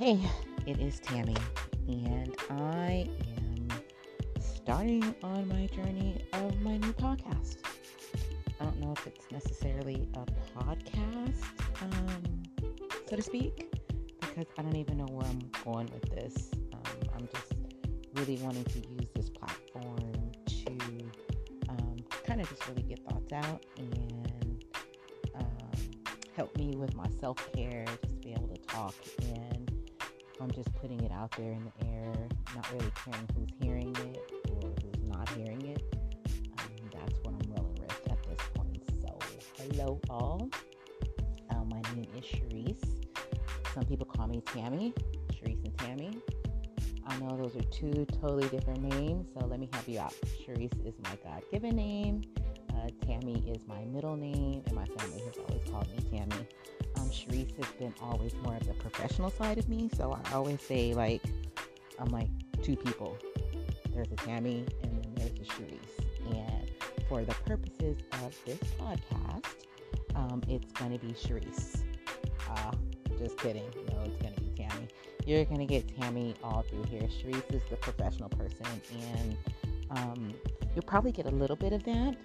Hey, it is Tammy, and I am starting on my journey of my new podcast. I don't know if it's necessarily a podcast, um, so to speak, because I don't even know where I'm going with this. Um, I'm just really wanting to use this platform to um, kind of just really get thoughts out and um, help me with my self care, just be able to talk and I'm just putting it out there in the air, not really caring who's hearing it or who's not hearing it. Um, that's what I'm rolling with at this point. So, hello all. Uh, my name is Sharice. Some people call me Tammy, Sharice and Tammy. I know those are two totally different names, so let me help you out. Sharice is my God given name, uh, Tammy is my middle name, and my family has always called me Tammy um, Sharice has been always more of the professional side of me. So I always say, like, I'm like two people. There's a Tammy and then there's a Sharice. And for the purposes of this podcast, um, it's going to be Sharice. Uh, just kidding. No, it's going to be Tammy. You're going to get Tammy all through here. Sharice is the professional person, and um, you'll probably get a little bit of that.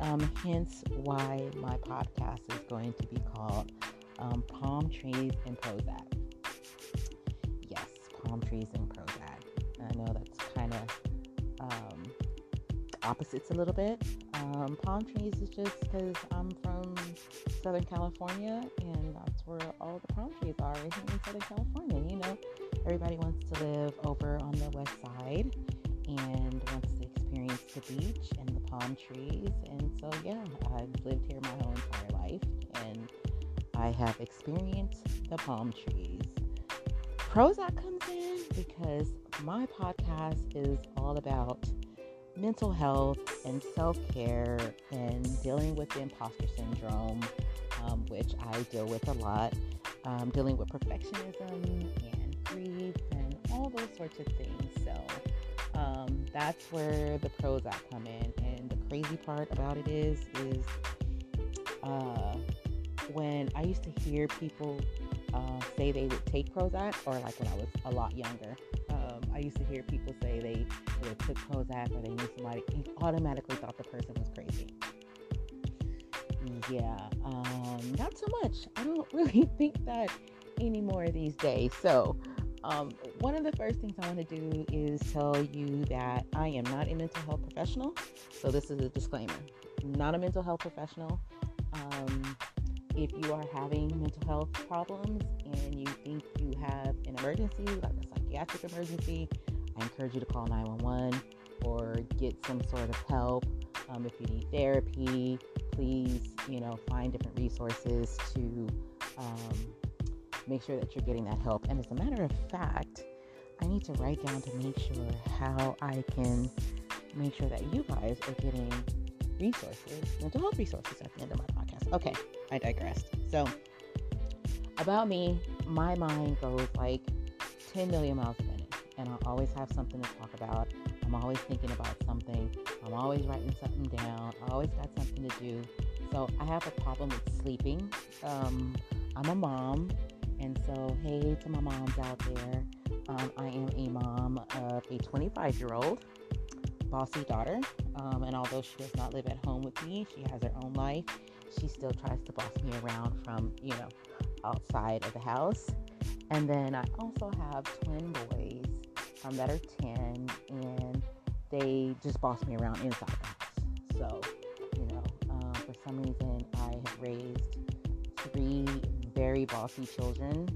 Um, hence, why my podcast is going to be called um, palm trees and Prozac. Yes, palm trees and Prozac. I know that's kind of um, opposites a little bit. Um, palm trees is just because I'm from Southern California and that's where all the palm trees are in Southern California. You know, everybody wants to live over on the west side and wants to experience the beach and the palm trees. And so, yeah, I've lived here my whole entire life and I have experienced the palm trees. Prozac comes in because my podcast is all about mental health and self care and dealing with the imposter syndrome, um, which I deal with a lot, um, dealing with perfectionism and grief and all those sorts of things. So um, that's where the Prozac come in. And the crazy part about it is, is uh, when I used to hear people uh, say they would take Prozac, or like when I was a lot younger, um, I used to hear people say they took Prozac or they knew somebody, you automatically thought the person was crazy. Yeah, um, not so much. I don't really think that anymore these days. So, um, one of the first things I want to do is tell you that I am not a mental health professional. So, this is a disclaimer. not a mental health professional. Um, if you are having mental health problems and you think you have an emergency, like a psychiatric emergency, I encourage you to call 911 or get some sort of help. Um, if you need therapy, please, you know, find different resources to um, make sure that you're getting that help. And as a matter of fact, I need to write down to make sure how I can make sure that you guys are getting resources, mental health resources at the end of my podcast. Okay, I digressed. So, about me, my mind goes like 10 million miles a minute, and I always have something to talk about. I'm always thinking about something. I'm always writing something down. I always got something to do. So, I have a problem with sleeping. Um, I'm a mom, and so, hey to my moms out there. Um, I am a mom of a 25 year old bossy daughter. Um, and although she does not live at home with me, she has her own life. She still tries to boss me around from, you know, outside of the house. And then I also have twin boys um, that are 10 and they just boss me around inside the house. So, you know, um, for some reason, I have raised three very bossy children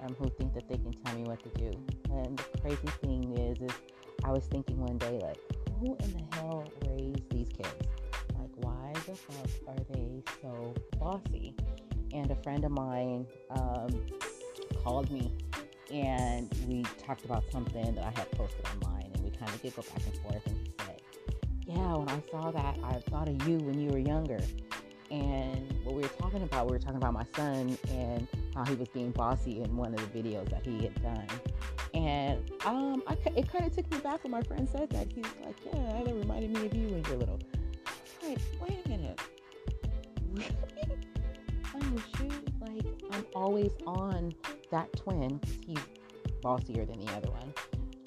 um, who think that they can tell me what to do. And the crazy thing is, is I was thinking one day, like, who in the hell raised these kids? The are they so bossy? And a friend of mine um, called me and we talked about something that I had posted online and we kind of go back and forth. And he said, Yeah, when I saw that, I thought of you when you were younger. And what we were talking about, we were talking about my son and how he was being bossy in one of the videos that he had done. And um, I, it kind of took me back when my friend said that. He's like, "Yeah, that reminded me of you when you were little." "Wait a minute, really? oh shoot!" Like I'm always on that twin. He's bossier than the other one.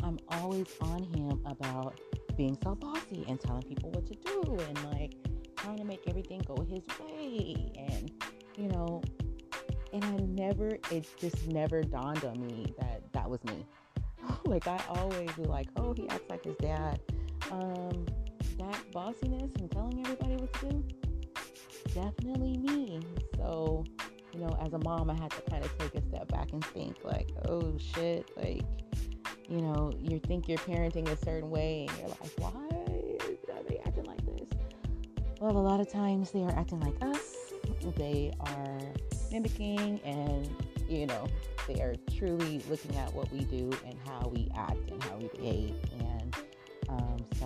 I'm always on him about being so bossy and telling people what to do and like trying to make everything go his way. And, you know, and I never, it just never dawned on me that that was me. like I always was like, oh, he acts like his dad. Um, that bossiness and telling everybody what to do, definitely me. So, you know, as a mom, I had to kind of take a step back and think, like, oh shit, like, you know, you think you're parenting a certain way, and you're like, why are they acting like this? Well, a lot of times they are acting like us. They are mimicking, and you know, they are truly looking at what we do and how we act and how we behave.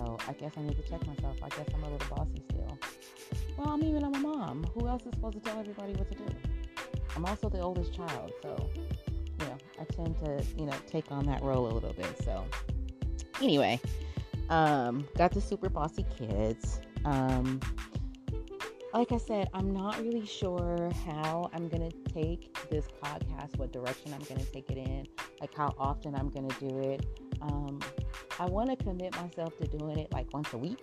So, I guess I need to check myself. I guess I'm a little bossy still. Well, I'm even I'm a mom. Who else is supposed to tell everybody what to do? I'm also the oldest child, so you know, I tend to, you know, take on that role a little bit. So anyway, um, got the super bossy kids. Um, like I said, I'm not really sure how I'm going to take this podcast, what direction I'm going to take it in, like how often I'm going to do it. Um, I want to commit myself to doing it like once a week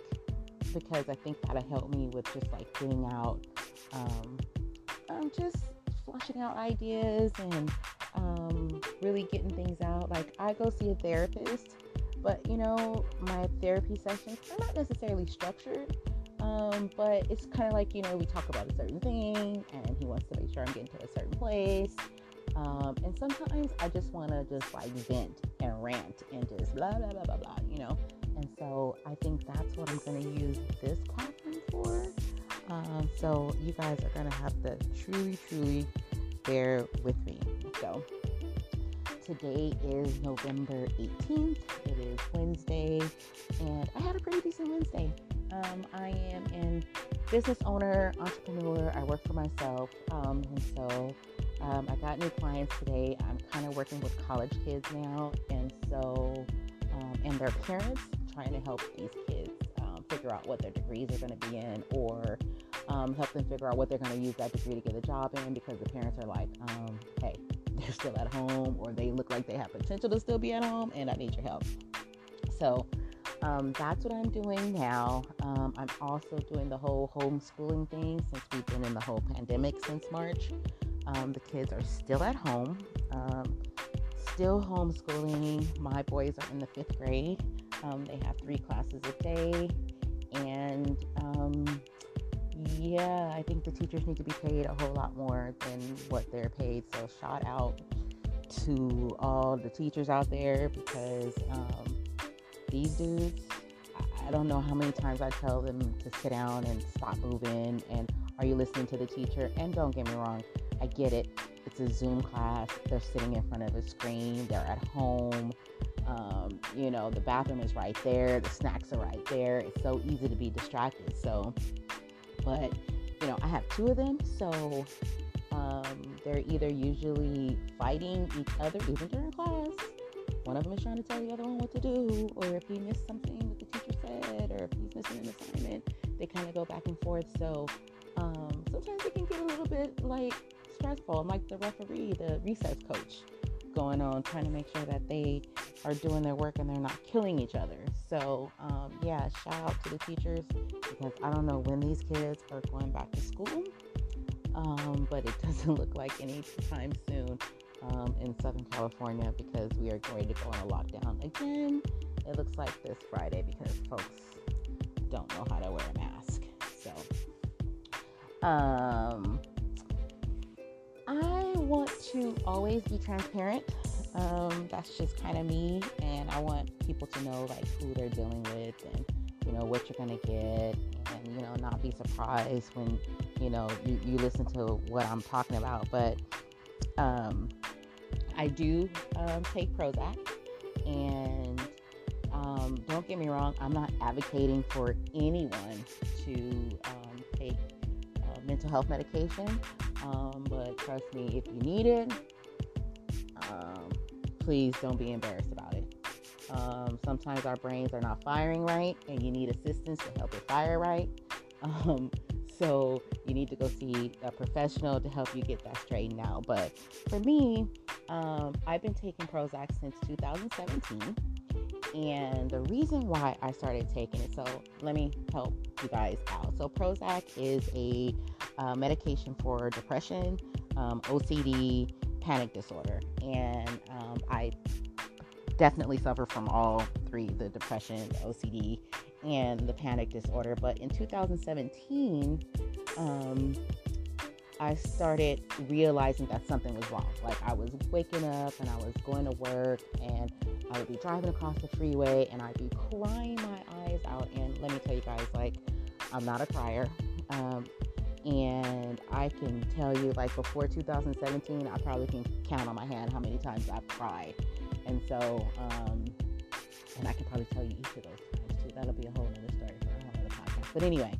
because I think that'll help me with just like getting out, um, um, just flushing out ideas and um, really getting things out. Like, I go see a therapist, but you know, my therapy sessions are not necessarily structured. Um, but it's kind of like, you know, we talk about a certain thing and he wants to make sure I'm getting to a certain place. Um, and sometimes I just want to just like vent and rant and just blah, blah, blah, blah, blah, you know. And so I think that's what I'm going to use this platform for. Um, so you guys are going to have to truly, truly bear with me. So today is November 18th. It is Wednesday, and I had a pretty decent Wednesday. Um, I am in business owner, entrepreneur. I work for myself, um, and so um, I got new clients today. I'm kind of working with college kids now, and so um, and their parents trying to help these kids um, figure out what their degrees are going to be in, or um, help them figure out what they're going to use that degree to get a job in, because the parents are like, "Hey, they're still at home or they look like they have potential to still be at home and I need your help. So um, that's what I'm doing now. Um, I'm also doing the whole homeschooling thing since we've been in the whole pandemic since March. Um, the kids are still at home, um, still homeschooling. My boys are in the fifth grade. Um, they have three classes a day. And um, yeah, I think the teachers need to be paid a whole lot more than what they're paid. So shout out to all the teachers out there because um, these dudes, I don't know how many times I tell them to sit down and stop moving and are you listening to the teacher? And don't get me wrong, I get it. It's a Zoom class. They're sitting in front of a screen. They're at home. Um, you know, the bathroom is right there. The snacks are right there. It's so easy to be distracted. So but you know, I have two of them, so um, they're either usually fighting each other even during class. One of them is trying to tell the other one what to do, or if he missed something that the teacher said, or if he's missing an assignment, they kind of go back and forth. So um, sometimes it can get a little bit like stressful. I'm like the referee, the recess coach going on, trying to make sure that they are doing their work and they're not killing each other. So, um, yeah, shout out to the teachers because I don't know when these kids are going back to school, um, but it doesn't look like any time soon um, in Southern California because we are going to go on a lockdown again. It looks like this Friday because folks don't know how to wear a mask. So, um, I want to always be transparent. Um, that's just kind of me, and I want people to know like who they're dealing with and you know what you're gonna get, and you know not be surprised when you know you, you listen to what I'm talking about. But um, I do um, take Prozac, and um, don't get me wrong, I'm not advocating for anyone to um, take uh, mental health medication. Um, but trust me, if you need it, um, please don't be embarrassed about it. Um, sometimes our brains are not firing right, and you need assistance to help it fire right. Um, so you need to go see a professional to help you get that straightened out. But for me, Um, I've been taking Prozac since 2017. And the reason why I started taking it, so let me help you guys out. So, Prozac is a uh, medication for depression, um, OCD, panic disorder. And um, I definitely suffer from all three the depression, OCD, and the panic disorder. But in 2017, um, I started realizing that something was wrong. Like I was waking up and I was going to work and I would be driving across the freeway and I'd be crying my eyes out. And let me tell you guys, like, I'm not a crier. Um, and I can tell you, like, before 2017, I probably can count on my hand how many times I've cried. And so, um, and I can probably tell you each of those. That'll be a whole other story for a whole other podcast. But anyway,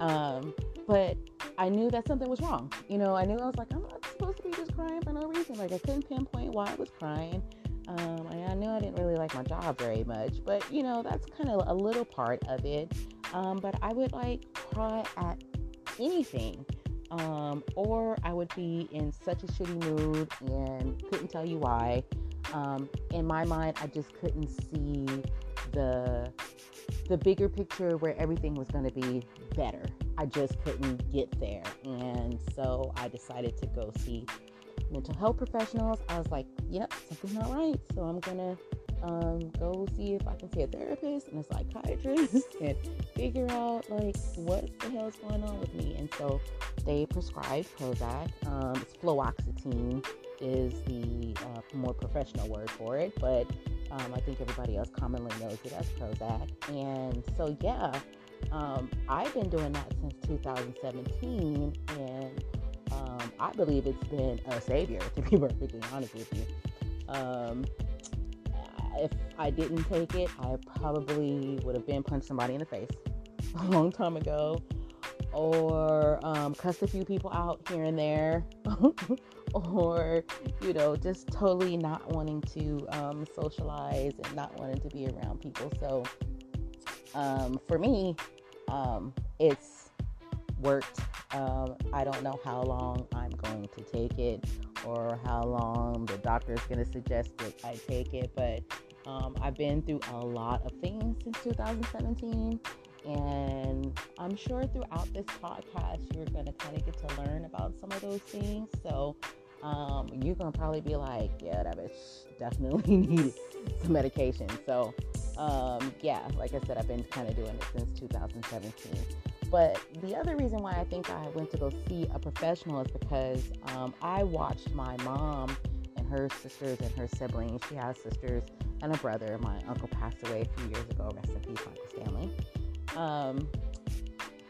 um, but I knew that something was wrong. You know, I knew I was like, I'm not supposed to be just crying for no reason. Like, I couldn't pinpoint why I was crying. Um, I, knew I didn't really like my job very much, but you know, that's kind of a little part of it. Um, but I would like cry at anything. Um, or I would be in such a shitty mood and couldn't tell you why. Um, in my mind, I just couldn't see the the bigger picture where everything was going to be better. I just couldn't get there, and so I decided to go see mental health professionals. I was like, "Yep, something's not right," so I'm gonna um, go see if I can see a therapist and a psychiatrist and figure out like what the hell's going on with me. And so they prescribed Prozac. Um, it's fluoxetine is the uh, more professional word for it, but um, I think everybody else commonly knows it as Prozac. And so yeah, um, I've been doing that since 2017, and um, I believe it's been a savior to be perfectly honest with you. Um, if I didn't take it, I probably would have been punched somebody in the face a long time ago, or um, cussed a few people out here and there, or you know, just totally not wanting to um, socialize and not wanting to be around people. So, um, for me, um, it's worked. Um, I don't know how long I'm going to take it or how long the doctor is going to suggest that I take it, but um, I've been through a lot of things since 2017, and I'm sure throughout this podcast, you're going to kind of get to learn about some of those things. So, um, you're to probably be like, yeah, that bitch definitely needed some medication. So, um, yeah, like I said, I've been kind of doing it since 2017. But the other reason why I think I went to go see a professional is because um, I watched my mom and her sisters and her siblings. She has sisters and a brother. My uncle passed away a few years ago. Rest in peace, Uncle Stanley. Um,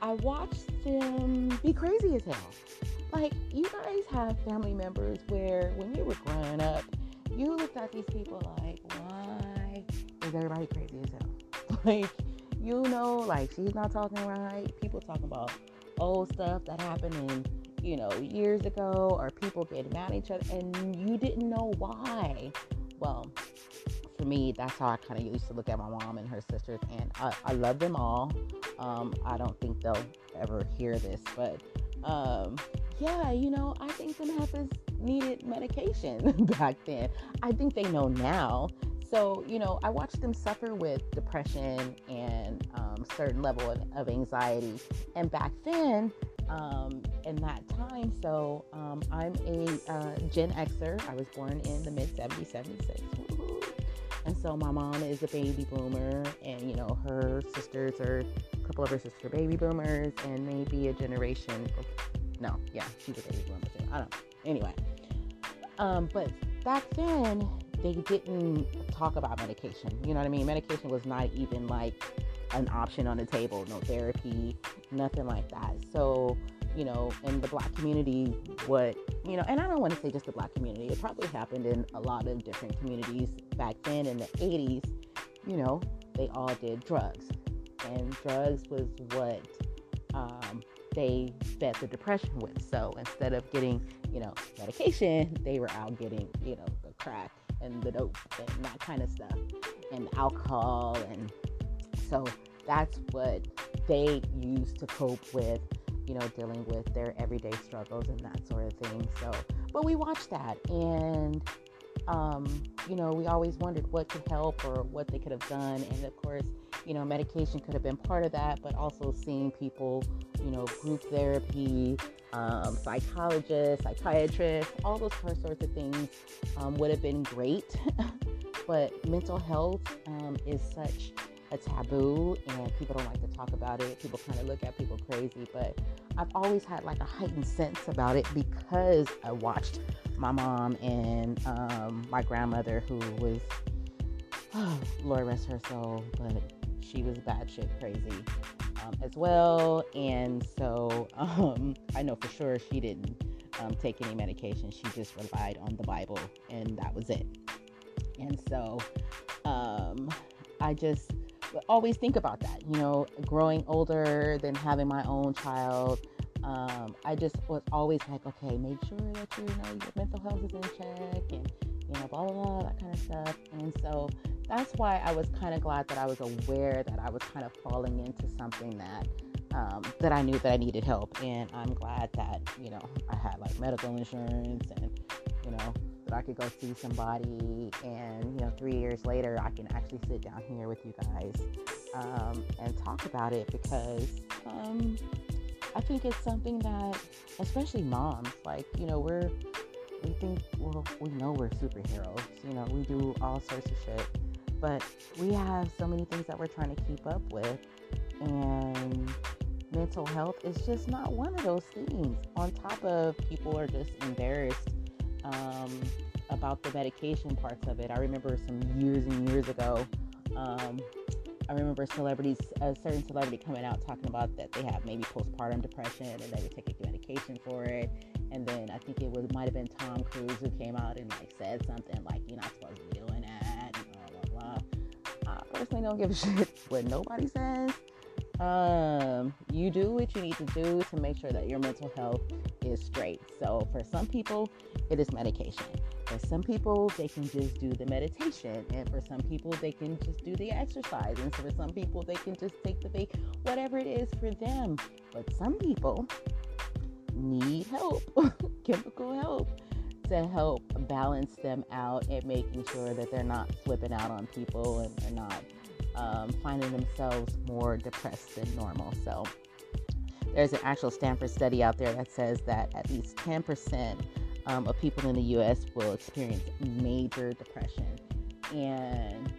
I watched them be crazy as hell. Like, you guys have family members where when you were growing up, you looked at these people like, why is everybody crazy as hell? like, you know, like she's not talking right. People talking about old stuff that happened in, you know, years ago, or people getting mad at each other, and you didn't know why. Well, for me, that's how I kind of used to look at my mom and her sisters, and I, I love them all. Um, I don't think they'll ever hear this, but um, yeah, you know, I think some heifers needed medication back then. I think they know now. So, you know, I watched them suffer with depression and um, certain level of, of, anxiety. And back then, um, in that time, so um, I'm a uh, Gen Xer. I was born in the mid 70s, 76. And so my mom is a baby boomer, and you know, her sisters are a couple of her sisters are baby boomers, and maybe a generation. No, yeah, she's a baby boomer too. I don't know. Anyway, um, but back then they didn't talk about medication. You know what I mean? Medication was not even like an option on the table. No therapy, nothing like that. So you know, in the black community, what, you know, and I don't want to say just the black community, it probably happened in a lot of different communities back then in the 80s, you know, they all did drugs. And drugs was what um, they fed the depression with. So instead of getting, you know, medication, they were out getting, you know, the crack and the dope and that kind of stuff and alcohol. And so that's what they used to cope with you know, dealing with their everyday struggles and that sort of thing. So, but we watched that and um, you know, we always wondered what could help or what they could have done. And of course, you know, medication could have been part of that, but also seeing people, you know, group therapy, um, psychologists, psychiatrists, all those sorts of things um, would have been great. but mental health um, is such a taboo and people don't like to talk about it. People kind of look at people crazy, but I've always had like a heightened sense about it because I watched my mom and um, my grandmother, who was, oh, Lord rest her soul, but she was bad shit crazy um, as well. And so um, I know for sure she didn't um, take any medication. She just relied on the Bible, and that was it. And so um, I just always think about that, you know, growing older than having my own child. Um, I just was always like, okay, make sure that you know your mental health is in check and you know, blah blah blah, that kind of stuff. And so that's why I was kind of glad that I was aware that I was kind of falling into something that um, that I knew that I needed help. And I'm glad that you know I had like medical insurance and you know that I could go see somebody, and you know, three years later, I can actually sit down here with you guys um, and talk about it because um, I think it's something that, especially moms, like you know, we're we think well, we know we're superheroes. You know, we do all sorts of shit, but we have so many things that we're trying to keep up with, and mental health is just not one of those things. On top of people are just embarrassed um, about the medication parts of it. I remember some years and years ago. Um, I remember celebrities, a certain celebrity coming out talking about that they have maybe postpartum depression and they take a medication for it. And then I think it was might have been Tom Cruise who came out and like said something like you're not supposed to be doing that, blah blah blah. I personally don't give a shit what nobody says. Um, you do what you need to do to make sure that your mental health is straight. So for some people, it is medication. For some people, they can just do the meditation. And for some people, they can just do the exercise. And for some people, they can just take the vape, whatever it is for them. But some people need help, chemical help, to help balance them out and making sure that they're not flipping out on people and they're not um, finding themselves more depressed than normal. So, there's an actual Stanford study out there that says that at least 10% um, of people in the US will experience major depression. And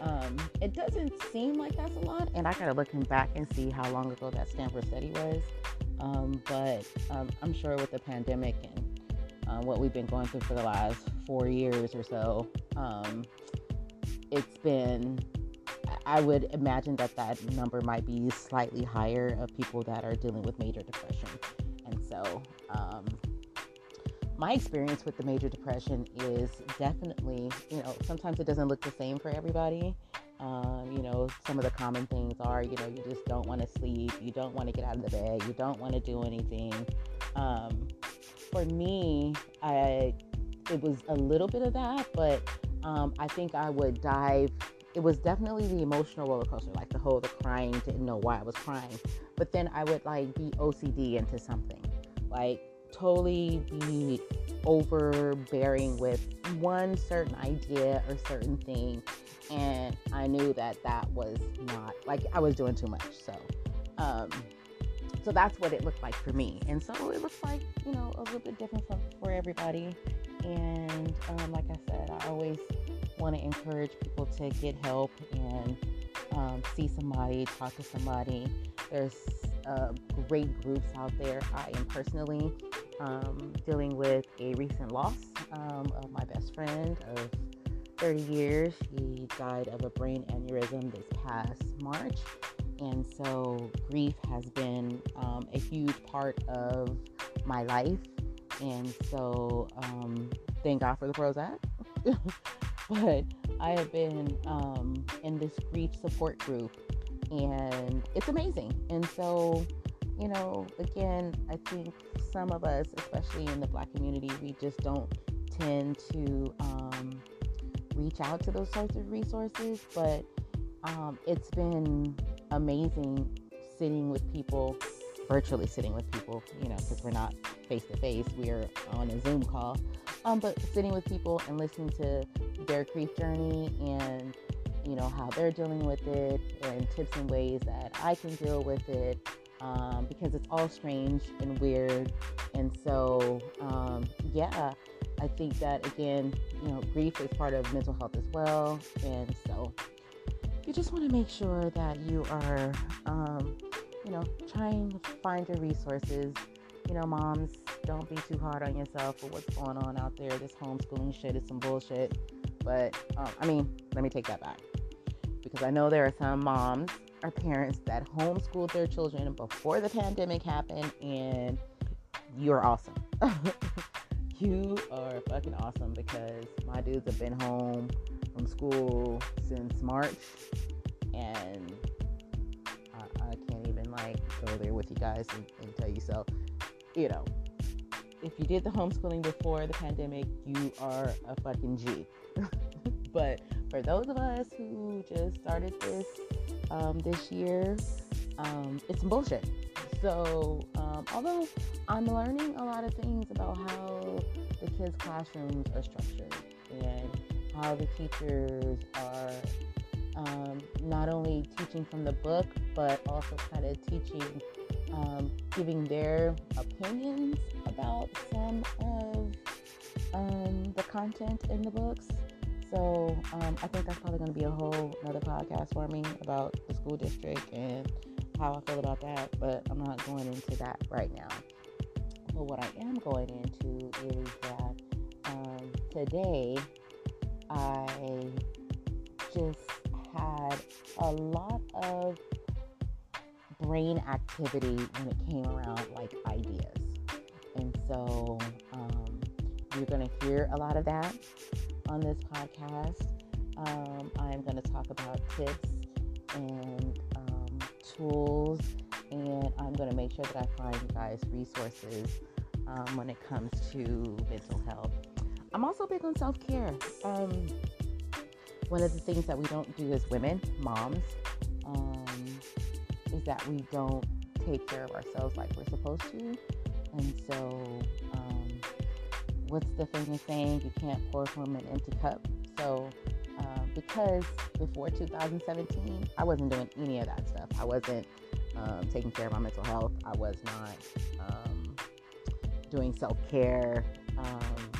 um, it doesn't seem like that's a lot. And I gotta looking back and see how long ago that Stanford study was. Um, but um, I'm sure with the pandemic and uh, what we've been going through for the last four years or so, um, it's been I would imagine that that number might be slightly higher of people that are dealing with major depression. And so, um, my experience with the major depression is definitely, you know, sometimes it doesn't look the same for everybody. Um, you know, some of the common things are, you know, you just don't want to sleep, you don't want to get out of the bed, you don't want to do anything. Um, for me, I it was a little bit of that, but um, I think I would dive it was definitely the emotional roller coaster, like the whole the crying, didn't know why I was crying. But then I would like be OCD into something, like totally be overbearing with one certain idea or certain thing, and I knew that that was not like I was doing too much. So, um, so that's what it looked like for me, and so it looks like you know a little bit different from for everybody. And um, like I said, I always want to encourage people to get help and um, see somebody, talk to somebody. There's uh, great groups out there. I am personally um, dealing with a recent loss um, of my best friend of 30 years. She died of a brain aneurysm this past March. And so grief has been um, a huge part of my life. And so um, thank God for the Prozac. but I have been um, in this grief support group and it's amazing. And so, you know, again, I think some of us, especially in the black community, we just don't tend to um, reach out to those sorts of resources. But um, it's been amazing sitting with people, virtually sitting with people, you know, because we're not face to face, we're on a Zoom call. Um, but sitting with people and listening to their grief journey and you know how they're dealing with it and tips and ways that I can deal with it um, because it's all strange and weird. And so, um, yeah, I think that again, you know, grief is part of mental health as well. And so, you just want to make sure that you are, um, you know, trying to find your resources. You know, moms, don't be too hard on yourself for what's going on out there. This homeschooling shit is some bullshit. But, um, I mean, let me take that back. Because I know there are some moms or parents that homeschooled their children before the pandemic happened, and you're awesome. you are fucking awesome because my dudes have been home from school since March, and I, I can't even like go there with you guys and, and tell you so. You know, if you did the homeschooling before the pandemic, you are a fucking G. but for those of us who just started this um, this year, um, it's bullshit. So, um, although I'm learning a lot of things about how the kids' classrooms are structured and how the teachers are um, not only teaching from the book, but also kind of teaching, um, giving their opinions about some of um, the content in the books. So um, I think that's probably going to be a whole another podcast for me about the school district and how I feel about that. But I'm not going into that right now. But what I am going into is that um, today I just had a lot of brain activity when it came around like ideas. And so um, you're going to hear a lot of that on this podcast. Um, I'm going to talk about tips and um, tools, and I'm going to make sure that I find you guys resources um, when it comes to mental health. I'm also big on self care. Um, one of the things that we don't do as women, moms, um, is that we don't take care of ourselves like we're supposed to. And so, what's the famous saying? You can't pour from an empty cup. So, uh, because before 2017, I wasn't doing any of that stuff. I wasn't um, taking care of my mental health. I was not um, doing self care. Um,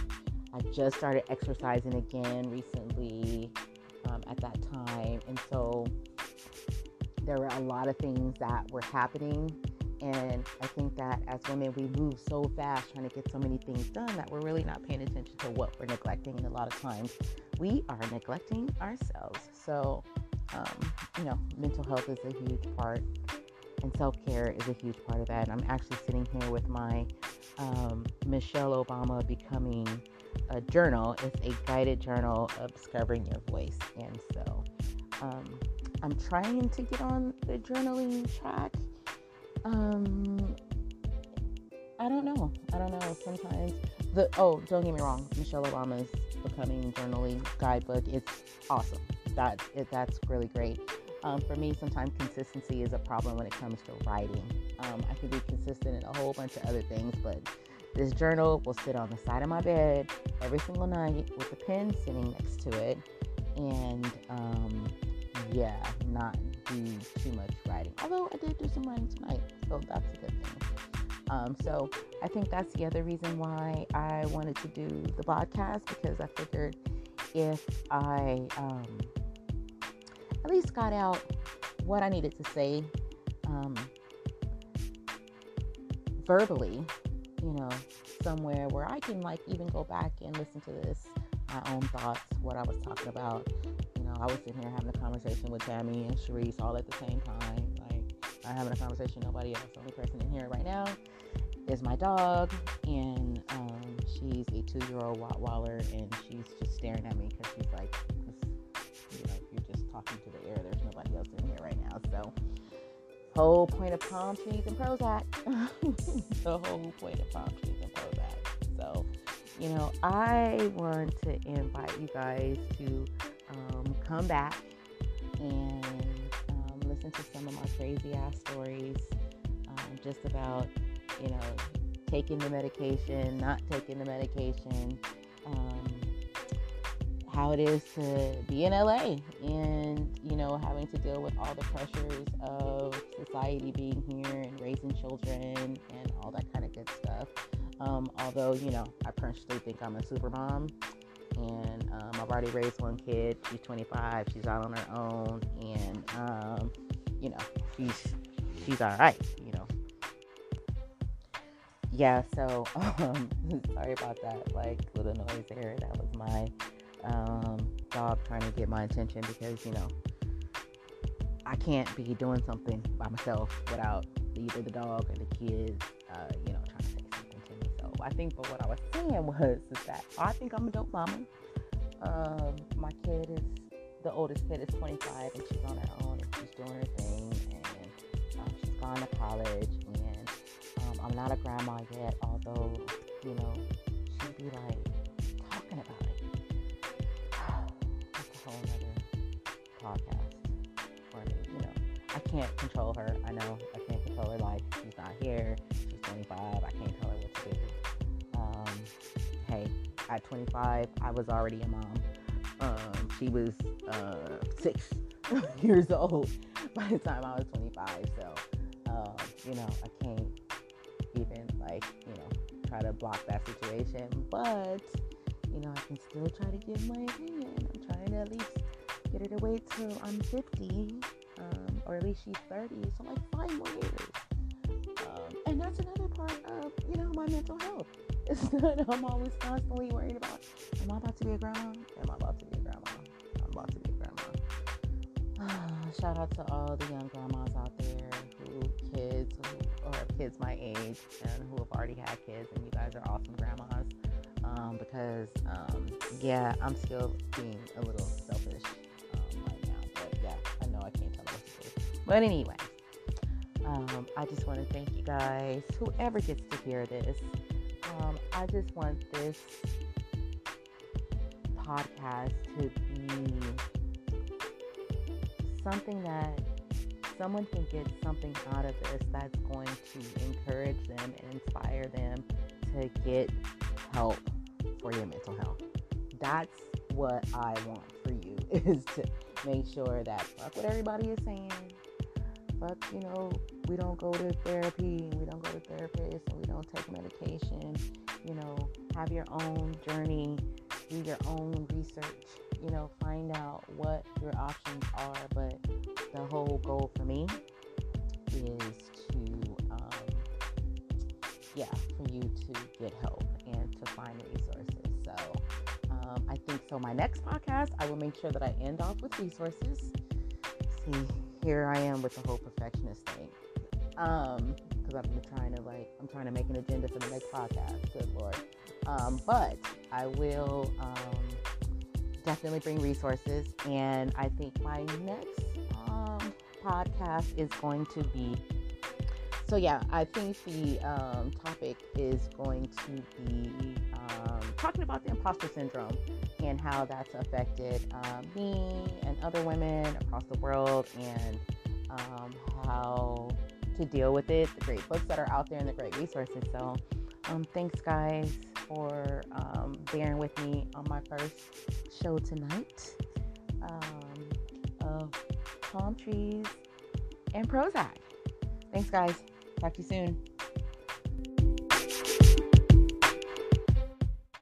I just started exercising again recently um, at that time. And so there were a lot of things that were happening and I think that as women, we move so fast trying to get so many things done that we're really not paying attention to what we're neglecting. And a lot of times we are neglecting ourselves. So, um, you know, mental health is a huge part, and self care is a huge part of that. And I'm actually sitting here with my um, Michelle Obama Becoming a Journal. It's a guided journal of discovering your voice. And so, um, I'm trying to get on the journaling track um, I don't know. I don't know. Sometimes the oh, don't get me wrong. Michelle Obama's becoming journaling guidebook. It's awesome. That it, that's really great. Um, for me, sometimes consistency is a problem when it comes to writing. Um, I can be consistent in a whole bunch of other things, but this journal will sit on the side of my bed every single night with a pen sitting next to it, and um, yeah, not do too much writing. Although I did do some writing tonight, so that's a good thing. Um, so I think that's the other reason why I wanted to do the podcast because I figured if I um, at least got out what I needed to say um, verbally, you know, somewhere where I can like even go back and listen to this, my own thoughts, what I was talking about, I was sitting here having a conversation with Tammy and Sharice all at the same time. Like, I'm having a conversation nobody else. The only person in here right now is my dog, and um, she's a two year old Rottweiler, and she's just staring at me because she's like, you know, you're just talking to the air. There's nobody else in here right now. So, whole point of palm trees and Prozac. the whole point of palm trees and Prozac. So, you know, I want to invite you guys to come back and um, listen to some of my crazy ass stories um, just about, you know, taking the medication, not taking the medication, um, how it is to be in LA and, you know, having to deal with all the pressures of society being here and raising children and all that kind of good stuff. Um, although, you know, I personally think I'm a super mom and um, I've already raised one kid. She's 25. She's out on her own, and um, you know, she's she's all right. You know. Yeah. So um, sorry about that. Like little noise there. That was my um, dog trying to get my attention because you know I can't be doing something by myself without either the dog or the kids. Uh, I think, but what I was saying was is that I think I'm a dope mama. Um, my kid is the oldest kid is 25 and she's on her own and she's doing her thing and um, she's gone to college and um, I'm not a grandma yet, although you know she'd be like talking about it. That's a whole other podcast for me. You know, I can't control her. I know I can't control her life. She's not here. She's 25. I can't tell at 25, I was already a mom. Um, she was uh, six years old by the time I was 25. So, um, you know, I can't even like, you know, try to block that situation. But, you know, I can still try to give my opinion. I'm trying to at least get her to wait till I'm 50, um, or at least she's 30. So, like, five more years. Um, and that's another part of, you know, my mental health. It's not, I'm always constantly worried about, am I about to be a grandma? Am I about to be a grandma? I'm about to be a grandma. Shout out to all the young grandmas out there who kids who or kids my age and who have already had kids, and you guys are awesome grandmas. Um, because um, yeah, I'm still being a little selfish um, right now, but yeah, I know I can't tell what to do. But anyway, um, I just want to thank you guys, whoever gets to hear this. Um, I just want this podcast to be something that someone can get something out of this that's going to encourage them and inspire them to get help for your mental health. That's what I want for you is to make sure that fuck what everybody is saying. Fuck, you know, we don't go to therapy, we don't go to therapists, and we don't take medication. You know, have your own journey, do your own research. You know, find out what your options are. But the whole goal for me is to, um, yeah, for you to get help and to find resources. So um, I think so. My next podcast, I will make sure that I end off with resources. See, here I am with the whole perfectionist thing. Um, because I've been trying to like, I'm trying to make an agenda for the next podcast. Good lord. Um, but I will um, definitely bring resources, and I think my next um, podcast is going to be. So yeah, I think the um, topic is going to be um, talking about the imposter syndrome and how that's affected um, me and other women across the world, and um, how to deal with it. The great books that are out there and the great resources. So, um, thanks, guys, for um, bearing with me on my first show tonight um, of palm trees and Prozac. Thanks, guys. Talk to you soon.